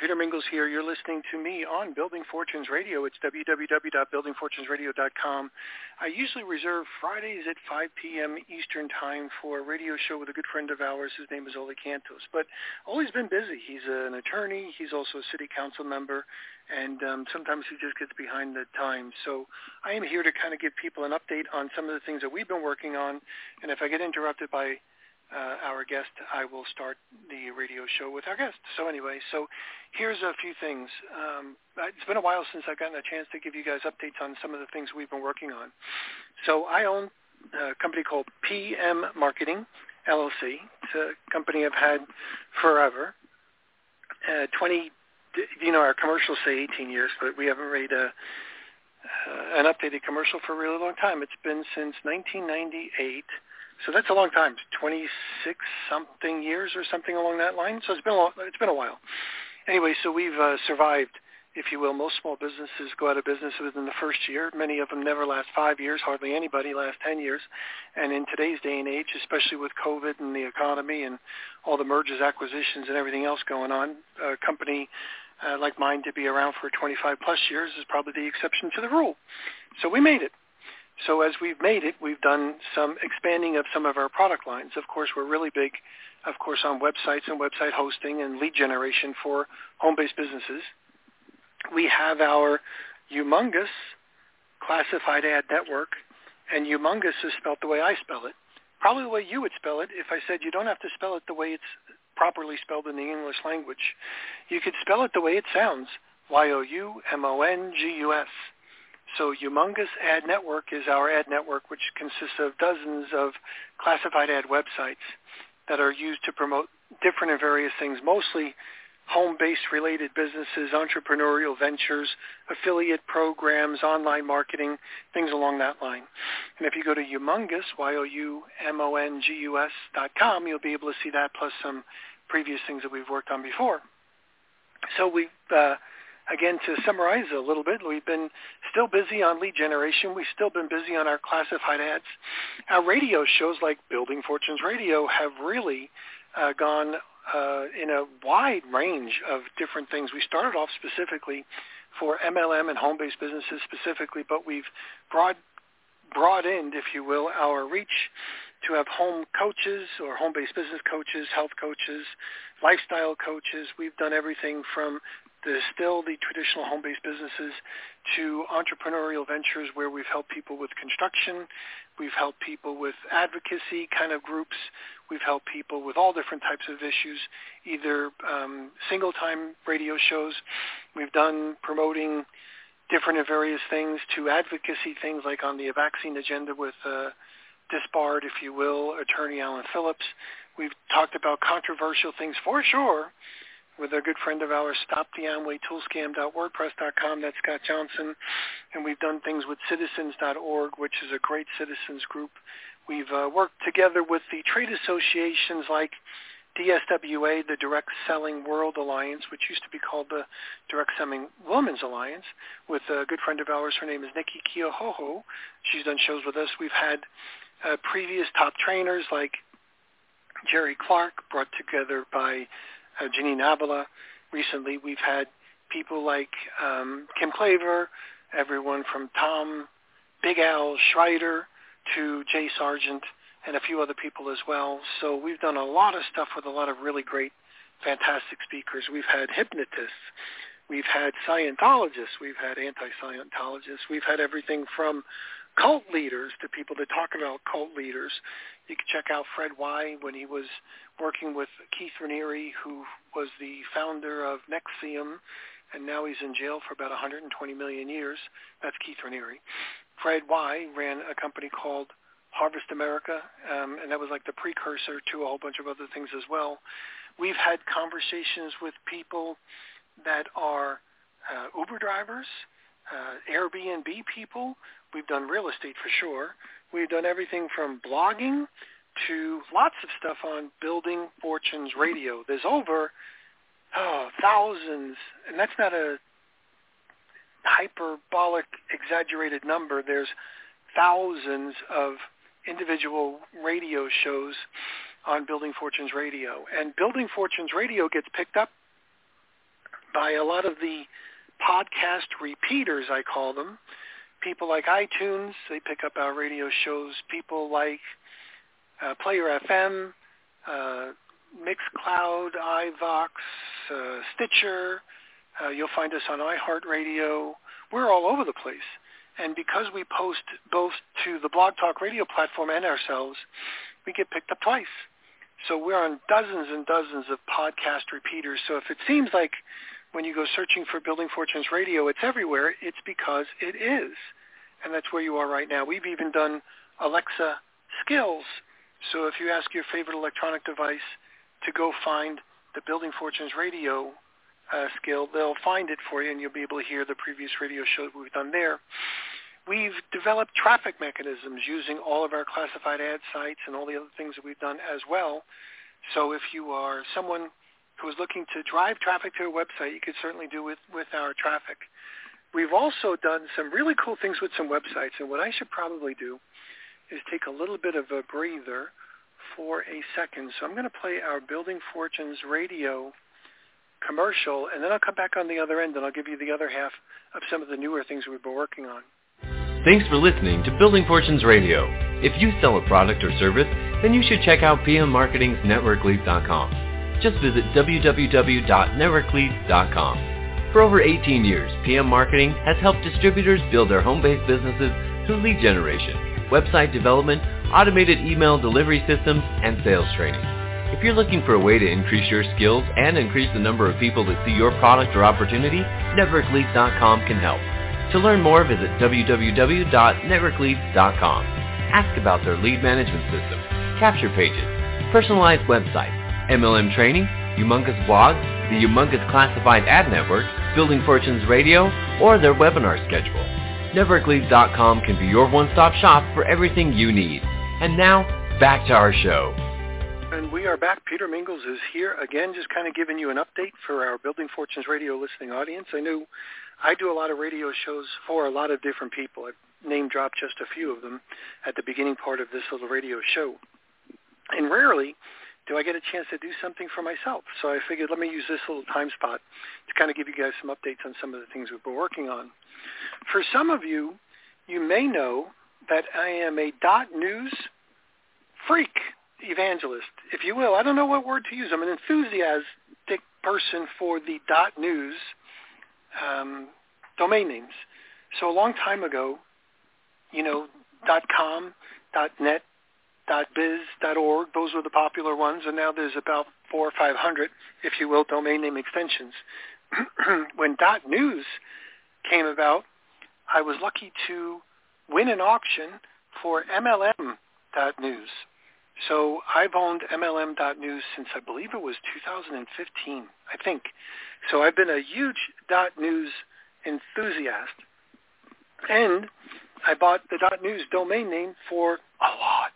Peter Mingils here. You're listening to me on Building Fortunes Radio. It's www.buildingfortunesradio.com. I usually reserve Fridays at 5 p.m. Eastern Time for a radio show with a good friend of ours. His name is Oli Cantos. But Oli's been busy. He's an attorney. He's also a city council member. And um, sometimes he just gets behind the times. So I am here to kind of give people an update on some of the things that we've been working on. And if I get interrupted by uh, our guest, I will start the radio show with our guest. So anyway, so here's a few things. Um, it's been a while since I've gotten a chance to give you guys updates on some of the things we've been working on. So I own a company called PM Marketing LLC. It's a company I've had forever. Uh, 20, you know, our commercials say 18 years, but we haven't made a, uh, an updated commercial for a really long time. It's been since 1998 so that's a long time, 26 something years or something along that line. So it's been a, it's been a while. Anyway, so we've uh, survived, if you will. Most small businesses go out of business within the first year. Many of them never last five years. Hardly anybody lasts 10 years. And in today's day and age, especially with COVID and the economy and all the mergers, acquisitions, and everything else going on, a company uh, like mine to be around for 25 plus years is probably the exception to the rule. So we made it. So as we've made it, we've done some expanding of some of our product lines. Of course, we're really big, of course, on websites and website hosting and lead generation for home-based businesses. We have our Youmongus classified ad network, and Youmongus is spelled the way I spell it. Probably the way you would spell it if I said you don't have to spell it the way it's properly spelled in the English language. You could spell it the way it sounds, Y-O-U-M-O-N-G-U-S. So Youmongus Ad Network is our ad network, which consists of dozens of classified ad websites that are used to promote different and various things, mostly home-based related businesses, entrepreneurial ventures, affiliate programs, online marketing, things along that line. And if you go to Youmongus, Y-O-U-M-O-N-G-U-S dot com, you'll be able to see that plus some previous things that we've worked on before. So we've uh, again, to summarize a little bit, we've been still busy on lead generation. We've still been busy on our classified ads. Our radio shows like Building Fortunes Radio have really uh, gone uh, in a wide range of different things. We started off specifically for MLM and home-based businesses specifically, but we've broad, broadened, if you will, our reach to have home coaches or home-based business coaches, health coaches, lifestyle coaches. We've done everything from the still the traditional home-based businesses to entrepreneurial ventures where we've helped people with construction, we've helped people with advocacy kind of groups, we've helped people with all different types of issues, either um, single-time radio shows, we've done promoting different and various things to advocacy things like on the vaccine agenda with uh, disbarred, if you will, attorney Alan Phillips. We've talked about controversial things for sure with a good friend of ours, stoptheamwaytoolscam.wordpress.com. That's Scott Johnson. And we've done things with citizens.org, which is a great citizens group. We've uh, worked together with the trade associations like DSWA, the Direct Selling World Alliance, which used to be called the Direct Selling Women's Alliance, with a good friend of ours. Her name is Nicki Keohohou. She's done shows with us. We've had uh, previous top trainers like Jerry Clark, brought together by uh, Janine Avila. Recently, we've had people like um, Kim Klaver, everyone from Tom Big Al Schreiter to Jay Sargent, and a few other people as well. So we've done a lot of stuff with a lot of really great, fantastic speakers. We've had hypnotists. We've had Scientologists. We've had anti-Scientologists. We've had everything from cult leaders to people that talk about cult leaders. You can check out Fred Y when he was working with Keith Raniere, who was the founder of NXIVM, and now he's in jail for about 120 million years. That's Keith Raniere. Fred Y ran a company called Harvest America, um, and that was like the precursor to a whole bunch of other things as well. We've had conversations with people that are uh, Uber drivers, uh, Airbnb people. We've done real estate for sure. We've done everything from blogging to lots of stuff on Building Fortunes Radio. There's over oh, thousands, and that's not a hyperbolic, exaggerated number. There's thousands of individual radio shows on Building Fortunes Radio. And Building Fortunes Radio gets picked up by a lot of the podcast repeaters, I call them. People like iTunes, they pick up our radio shows. People like uh, Player FM, uh, Mixcloud, iVox, uh, Stitcher. Uh, you'll find us on iHeartRadio. We're all over the place. And because we post both to the Blog Talk Radio platform and ourselves, we get picked up twice. So we're on dozens and dozens of podcast repeaters. So if it seems like when you go searching for Building Fortunes Radio, it's everywhere, it's because it is. And that's where you are right now. We've even done Alexa skills. So if you ask your favorite electronic device to go find the Building Fortunes Radio uh, skill, they'll find it for you and you'll be able to hear the previous radio show that we've done there. We've developed traffic mechanisms using all of our classified ad sites and all the other things that we've done as well. So if you are someone who is looking to drive traffic to a website, you could certainly do with, with our traffic. We've also done some really cool things with some websites, and what I should probably do is take a little bit of a breather for a second. So I'm going to play our Building Fortunes radio commercial, and then I'll come back on the other end and I'll give you the other half of some of the newer things we've been working on. Thanks for listening to Building Fortunes Radio. If you sell a product or service, then you should check out PM Marketing's NetworkLeads.com. Just visit www.networkleads.com. For over 18 years, PM Marketing has helped distributors build their home-based businesses through lead generation, website development, automated email delivery systems, and sales training. If you're looking for a way to increase your skills and increase the number of people that see your product or opportunity, NetworkLeads.com can help. To learn more, visit www.networkleads.com. Ask about their lead management system, capture pages, personalized websites, MLM training, Youmongus blogs, the Youmongus classified ad network, Building Fortunes Radio, or their webinar schedule. NetworkLeads.com can be your one-stop shop for everything you need. And now, back to our show. And we are back. Peter Mingils is here again, just kind of giving you an update for our Building Fortunes radio listening audience. I know I do a lot of radio shows for a lot of different people. I've name dropped just a few of them at the beginning part of this little radio show. And rarely do I get a chance to do something for myself. So I figured let me use this little time spot to kind of give you guys some updates on some of the things we've been working on. For some of you, you may know that I am a dot news freak evangelist, if you will. I don't know what word to use. I'm an enthusiastic person for the dot .news um, domain names. So a long time ago, you know, dot .com, dot .net, .biz, .org, those were the popular ones, and now there's about four or five hundred, if you will, domain name extensions. when .news came about, I was lucky to win an auction for MLM.news. So I've owned MLM.news since I believe it was 2015, I think. So I've been a huge .news enthusiast. And I bought the .news domain name for a lot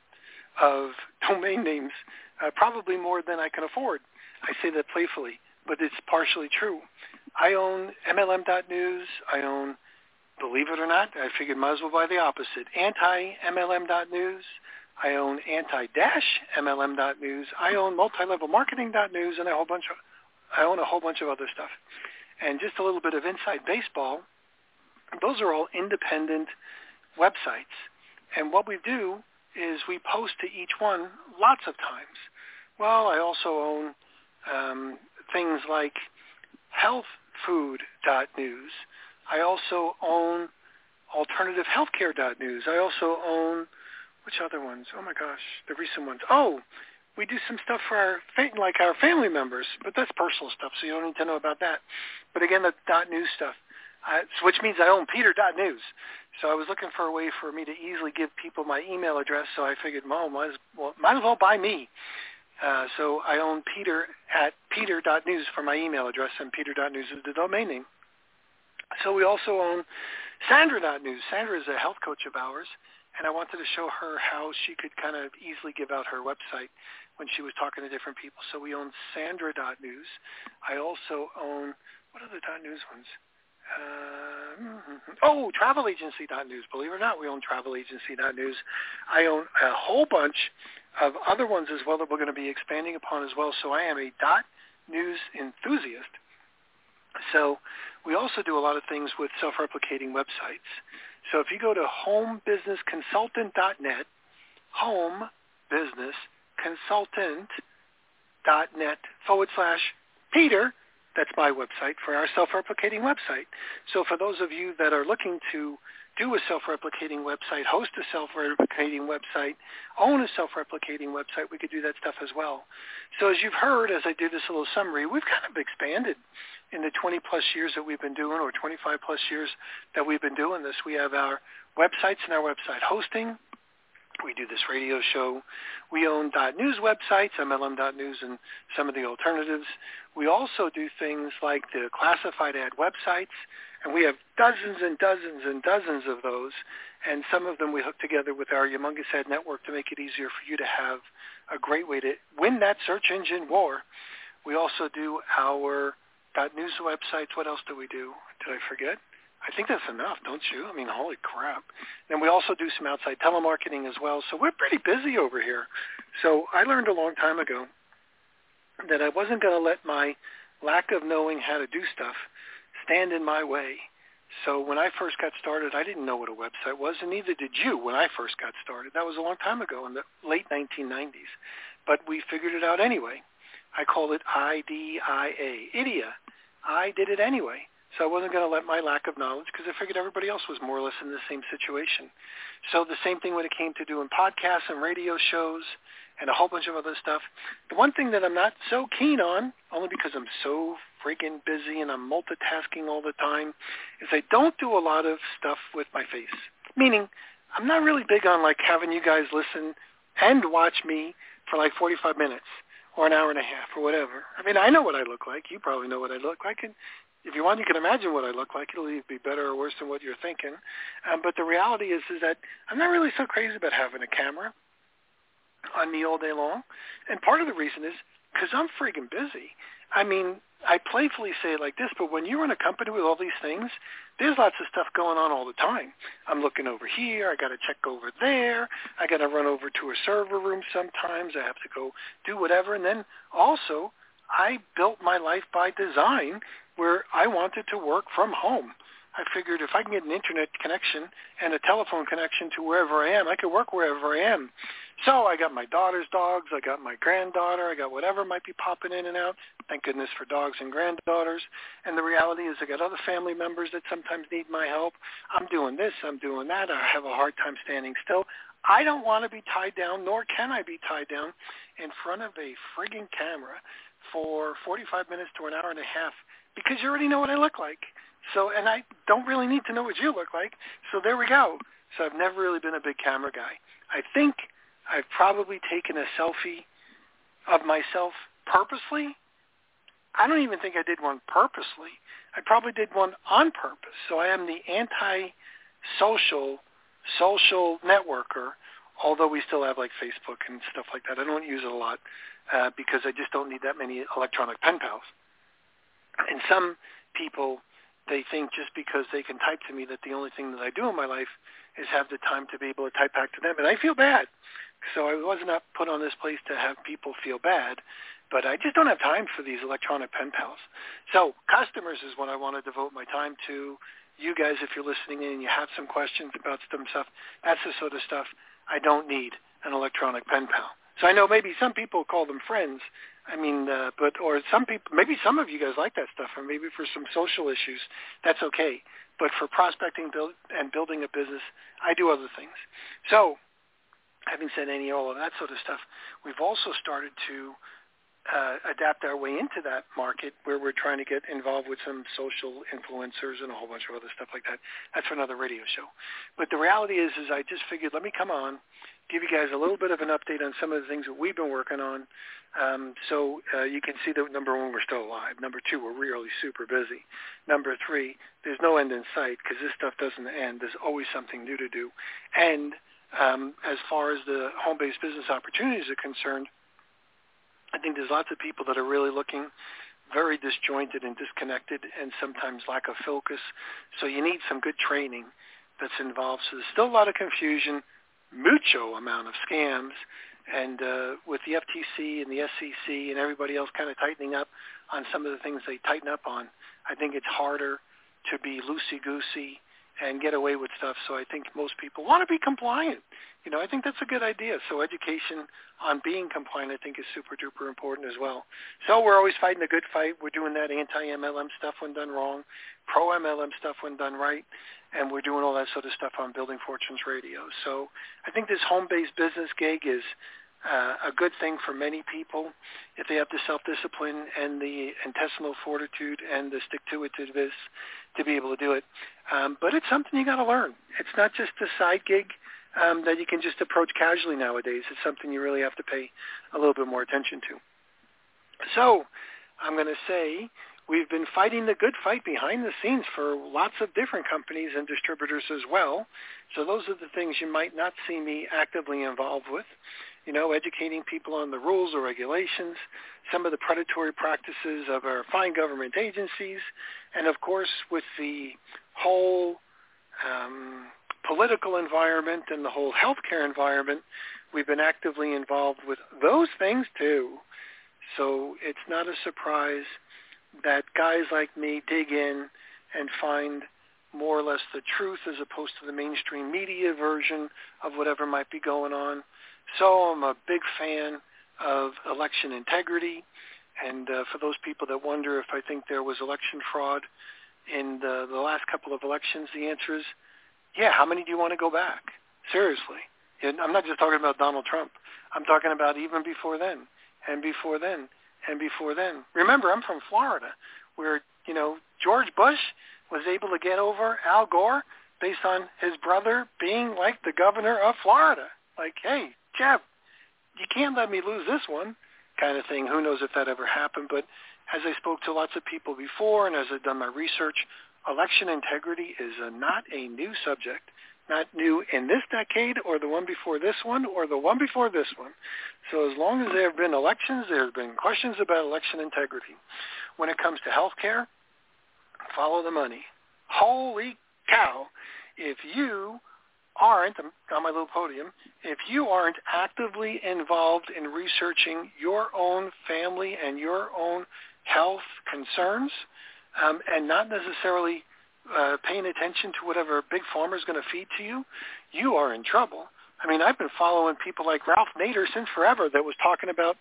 of domain names, uh, probably more than I can afford. I say that playfully, but it's partially true. I own MLM.news. I own, believe it or not, I figured might as well buy the opposite, anti-MLM.news. I own anti-MLM.news. I own multi-level-marketing.news, and a whole bunch of I own a whole bunch of other stuff. And just a little bit of inside baseball. Those are all independent websites, and what we do is we post to each one lots of times. Well, I also own um, things like healthfood.news. I also own alternativehealthcare.news. I also own which other ones? Oh my gosh, the recent ones. Oh, we do some stuff for our like our family members, but that's personal stuff, so you don't need to know about that. But again, the dot news stuff, I, which means I own Peter news. So I was looking for a way for me to easily give people my email address. So I figured, well, might as well, might as well buy me. Uh, so I own Peter at Peter news for my email address, and Peter news is the domain name. So we also own Sandra.news. Sandra is a health coach of ours, and I wanted to show her how she could kind of easily give out her website when she was talking to different people. So we own Sandra.news. I also own, what are the .news ones? Uh, oh, TravelAgency.news. Believe it or not, we own TravelAgency.news. I own a whole bunch of other ones as well that we're going to be expanding upon as well. So I am a dot .news enthusiast. So we also do a lot of things with self-replicating websites. So if you go to homebusinessconsultant.net, homebusinessconsultant.net forward slash Peter, that's my website for our self-replicating website. So for those of you that are looking to do a self-replicating website, host a self-replicating website, own a self-replicating website, we could do that stuff as well. So as you've heard, as I do this little summary, we've kind of expanded in the 20 plus years that we've been doing or 25 plus years that we've been doing this. We have our websites and our website hosting. We do this radio show. We own .news websites, MLM.news, and some of the alternatives. We also do things like the classified ad websites, and we have dozens and dozens and dozens of those. And some of them we hook together with our Youmongus Ad Network to make it easier for you to have a great way to win that search engine war. We also do our .news websites. What else do we do? Did I forget? I think that's enough, don't you? I mean, holy crap. And we also do some outside telemarketing as well. So we're pretty busy over here. So I learned a long time ago that I wasn't going to let my lack of knowing how to do stuff stand in my way. So when I first got started, I didn't know what a website was, and neither did you when I first got started. That was a long time ago in the late 1990s. But we figured it out anyway. I called it IDIA, IDIA. I did it anyway. So I wasn't going to let my lack of knowledge, because I figured everybody else was more or less in the same situation. So the same thing when it came to doing podcasts and radio shows and a whole bunch of other stuff. The one thing that I'm not so keen on, only because I'm so freaking busy and I'm multitasking all the time, is I don't do a lot of stuff with my face. Meaning, I'm not really big on like having you guys listen and watch me for like 45 minutes or an hour and a half or whatever. I mean, I know what I look like. You probably know what I look like. And if you want, you can imagine what I look like. It'll either be better or worse than what you're thinking. Um, but the reality is, is that I'm not really so crazy about having a camera on me all day long. And part of the reason is because I'm freaking busy. I mean, I playfully say it like this, but when you run a company with all these things, there's lots of stuff going on all the time. I'm looking over here. I got to check over there. I got to run over to a server room sometimes. I have to go do whatever. And then also, I built my life by design where I wanted to work from home. I figured if I can get an internet connection and a telephone connection to wherever I am, I could work wherever I am. So I got my daughter's dogs, I got my granddaughter, I got whatever might be popping in and out. Thank goodness for dogs and granddaughters. And the reality is I got other family members that sometimes need my help. I'm doing this, I'm doing that. I have a hard time standing still. I don't want to be tied down, nor can I be tied down in front of a frigging camera for 45 minutes to an hour and a half because you already know what I look like. So, and I don't really need to know what you look like. So there we go. So I've never really been a big camera guy. I think I've probably taken a selfie of myself purposely. I don't even think I did one purposely. I probably did one on purpose. So I am the anti-social social networker, although we still have like Facebook and stuff like that. I don't use it a lot uh, because I just don't need that many electronic pen pals. And some people they think just because they can type to me that the only thing that I do in my life is have the time to be able to type back to them. And I feel bad. So I was not put on this place to have people feel bad, but I just don't have time for these electronic pen pals. So customers is what I want to devote my time to. You guys, if you're listening in and you have some questions about some stuff, that's the sort of stuff I don't need an electronic pen pal. So I know maybe some people call them friends, I mean, uh, but or some people, maybe some of you guys like that stuff, or maybe for some social issues, that's okay. But for prospecting build, and building a business, I do other things. So, having said any all of that sort of stuff, we've also started to uh, adapt our way into that market where we're trying to get involved with some social influencers and a whole bunch of other stuff like that. That's for another radio show. But the reality is, is I just figured let me come on, give you guys a little bit of an update on some of the things that we've been working on. Um, so uh, you can see that number one, we're still alive. Number two, we're really super busy. Number three, there's no end in sight because this stuff doesn't end. There's always something new to do. And um, as far as the home-based business opportunities are concerned, I think there's lots of people that are really looking very disjointed and disconnected and sometimes lack of focus. So you need some good training that's involved. So there's still a lot of confusion, mucho amount of scams, and uh, with the FTC and the SEC and everybody else kind of tightening up on some of the things they tighten up on, I think it's harder to be loosey-goosey and get away with stuff. So I think most people want to be compliant. You know, I think that's a good idea. So education on being compliant, I think, is super duper important as well. So we're always fighting a good fight. We're doing that anti-MLM stuff when done wrong, pro-MLM stuff when done right, and we're doing all that sort of stuff on Building Fortunes Radio. So I think this home-based business gig is uh, a good thing for many people if they have the self-discipline and the intestinal fortitude and the stick-to-itiveness to be able to do it. Um, but it's something you got to learn. It's not just a side gig um, that you can just approach casually nowadays. It's something you really have to pay a little bit more attention to. So I'm going to say we've been fighting the good fight behind the scenes for lots of different companies and distributors as well. So those are the things you might not see me actively involved with you know, educating people on the rules or regulations, some of the predatory practices of our fine government agencies, and of course with the whole um, political environment and the whole healthcare environment, we've been actively involved with those things too. So it's not a surprise that guys like me dig in and find more or less the truth as opposed to the mainstream media version of whatever might be going on. So I'm a big fan of election integrity. And uh, for those people that wonder if I think there was election fraud in the, the last couple of elections, the answer is, yeah, how many do you want to go back? Seriously. And I'm not just talking about Donald Trump. I'm talking about even before then, and before then, and before then. Remember, I'm from Florida, where, you know, George Bush was able to get over Al Gore based on his brother being like the governor of Florida. Like, hey, Jeff, you can't let me lose this one kind of thing. Who knows if that ever happened. But as I spoke to lots of people before and as I've done my research, election integrity is a, not a new subject, not new in this decade or the one before this one or the one before this one. So as long as there have been elections, there have been questions about election integrity. When it comes to health care, follow the money. Holy cow. If you aren't, on my little podium, if you aren't actively involved in researching your own family and your own health concerns um, and not necessarily uh, paying attention to whatever big pharma is going to feed to you, you are in trouble. I mean, I've been following people like Ralph Nader since forever that was talking about,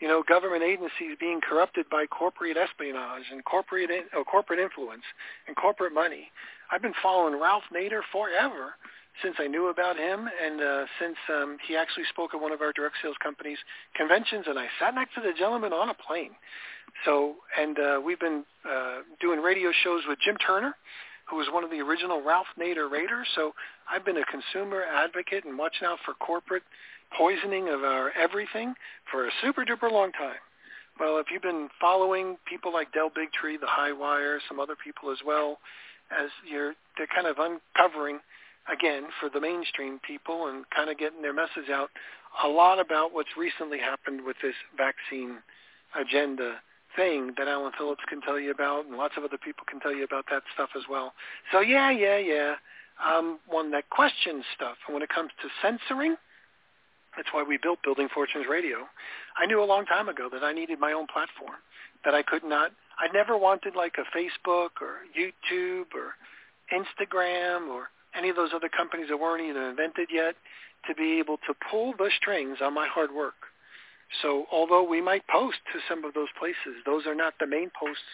you know, government agencies being corrupted by corporate espionage and corporate in, corporate influence and corporate money. I've been following Ralph Nader forever since I knew about him and uh, since um, he actually spoke at one of our direct sales companies conventions, and I sat next to the gentleman on a plane. So, and uh, we've been uh, doing radio shows with Jim Turner, who was one of the original Ralph Nader Raiders. So I've been a consumer advocate and watching out for corporate poisoning of our everything for a super duper long time. Well, if you've been following people like Del Bigtree, the High Wire, some other people as well, as you're they're kind of uncovering again, for the mainstream people and kind of getting their message out a lot about what's recently happened with this vaccine agenda thing that Alan Phillips can tell you about and lots of other people can tell you about that stuff as well. So yeah, yeah, yeah. Um, one that questions stuff. And when it comes to censoring, that's why we built Building Fortunes Radio. I knew a long time ago that I needed my own platform, that I could not, I never wanted like a Facebook or YouTube or Instagram or any of those other companies that weren't even invented yet to be able to pull the strings on my hard work. So although we might post to some of those places, those are not the main posts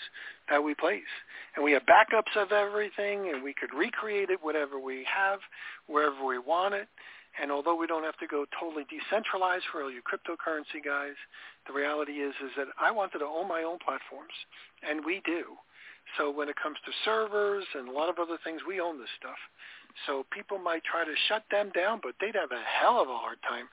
that we place. And we have backups of everything and we could recreate it whatever we have, wherever we want it. And although we don't have to go totally decentralized for all you cryptocurrency guys, the reality is is that I wanted to own my own platforms, and we do. So when it comes to servers and a lot of other things, we own this stuff. So people might try to shut them down, but they'd have a hell of a hard time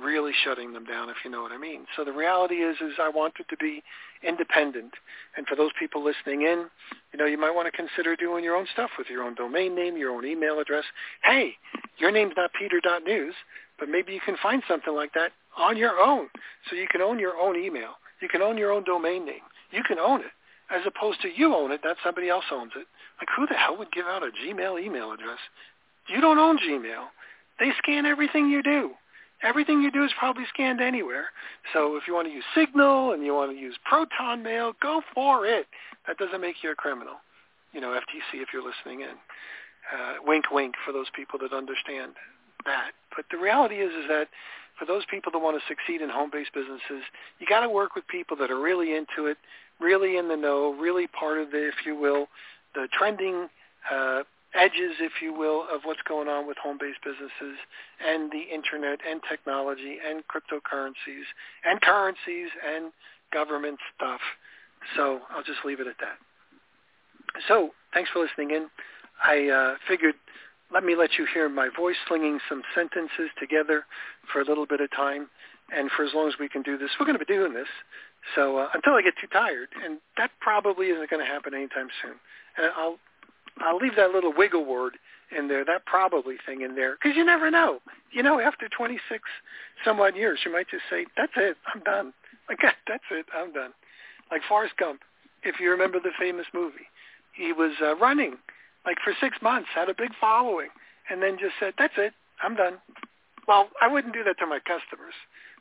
really shutting them down, if you know what I mean. So the reality is, is I want it to be independent. And for those people listening in, you know, you might want to consider doing your own stuff with your own domain name, your own email address. Hey, your name's not peter.news, but maybe you can find something like that on your own. So you can own your own email. You can own your own domain name. You can own it as opposed to you own it, that somebody else owns it. Like who the hell would give out a Gmail email address? You don't own Gmail. They scan everything you do. Everything you do is probably scanned anywhere. So if you want to use Signal and you want to use Proton Mail, go for it. That doesn't make you a criminal. You know, FTC if you're listening in. Uh, wink, wink for those people that understand that. But the reality is, is that for those people that want to succeed in home-based businesses, you got to work with people that are really into it, really in the know, really part of the, if you will, the trending uh, edges, if you will, of what's going on with home-based businesses and the internet and technology and cryptocurrencies and currencies and government stuff. So I'll just leave it at that. So thanks for listening in. I uh, figured let me let you hear my voice slinging some sentences together for a little bit of time. And for as long as we can do this, we're going to be doing this. So uh, until I get too tired, and that probably isn't going to happen anytime soon. And I'll I'll leave that little wiggle word in there, that probably thing in there, because you never know. You know, after 26 some odd years, you might just say, "That's it, I'm done." Like that's it, I'm done. Like Forrest Gump, if you remember the famous movie, he was uh, running like for six months, had a big following, and then just said, "That's it, I'm done." Well, I wouldn't do that to my customers,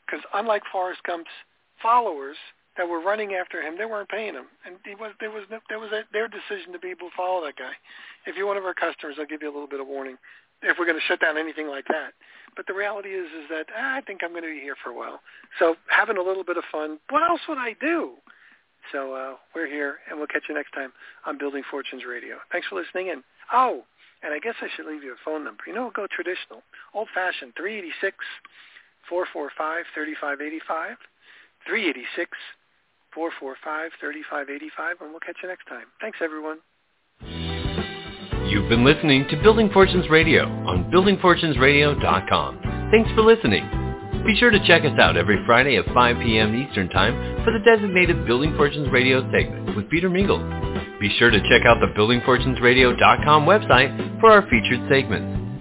because unlike Forrest Gump's followers that were running after him, they weren't paying him, and he was there was no, there was a, their decision to be able to follow that guy. If you're one of our customers, I'll give you a little bit of warning if we're going to shut down anything like that. But the reality is, is that ah, I think I'm going to be here for a while. So having a little bit of fun. What else would I do? So uh, we're here, and we'll catch you next time on Building Fortunes Radio. Thanks for listening in. Oh, and I guess I should leave you a phone number. You know, go traditional, old-fashioned, 386 445 3585 386 445 3585 and we'll catch you next time. Thanks, everyone. You've been listening to Building Fortunes Radio on buildingfortunesradio.com. Thanks for listening. Be sure to check us out every Friday at 5 p.m. Eastern Time for the designated Building Fortunes Radio segment with Peter Mingle. Be sure to check out the buildingfortunesradio.com website for our featured segments.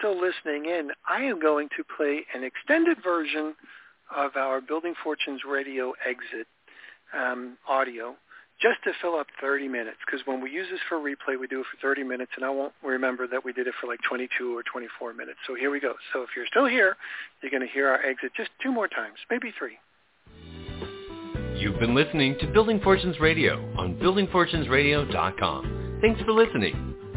Still listening in, I am going to play an extended version of our Building Fortunes radio exit um, audio just to fill up 30 minutes because when we use this for replay, we do it for 30 minutes, and I won't remember that we did it for like 22 or 24 minutes. So here we go. So if you're still here, you're going to hear our exit just two more times, maybe three. You've been listening to Building Fortunes Radio on buildingfortunesradio.com. Thanks for listening.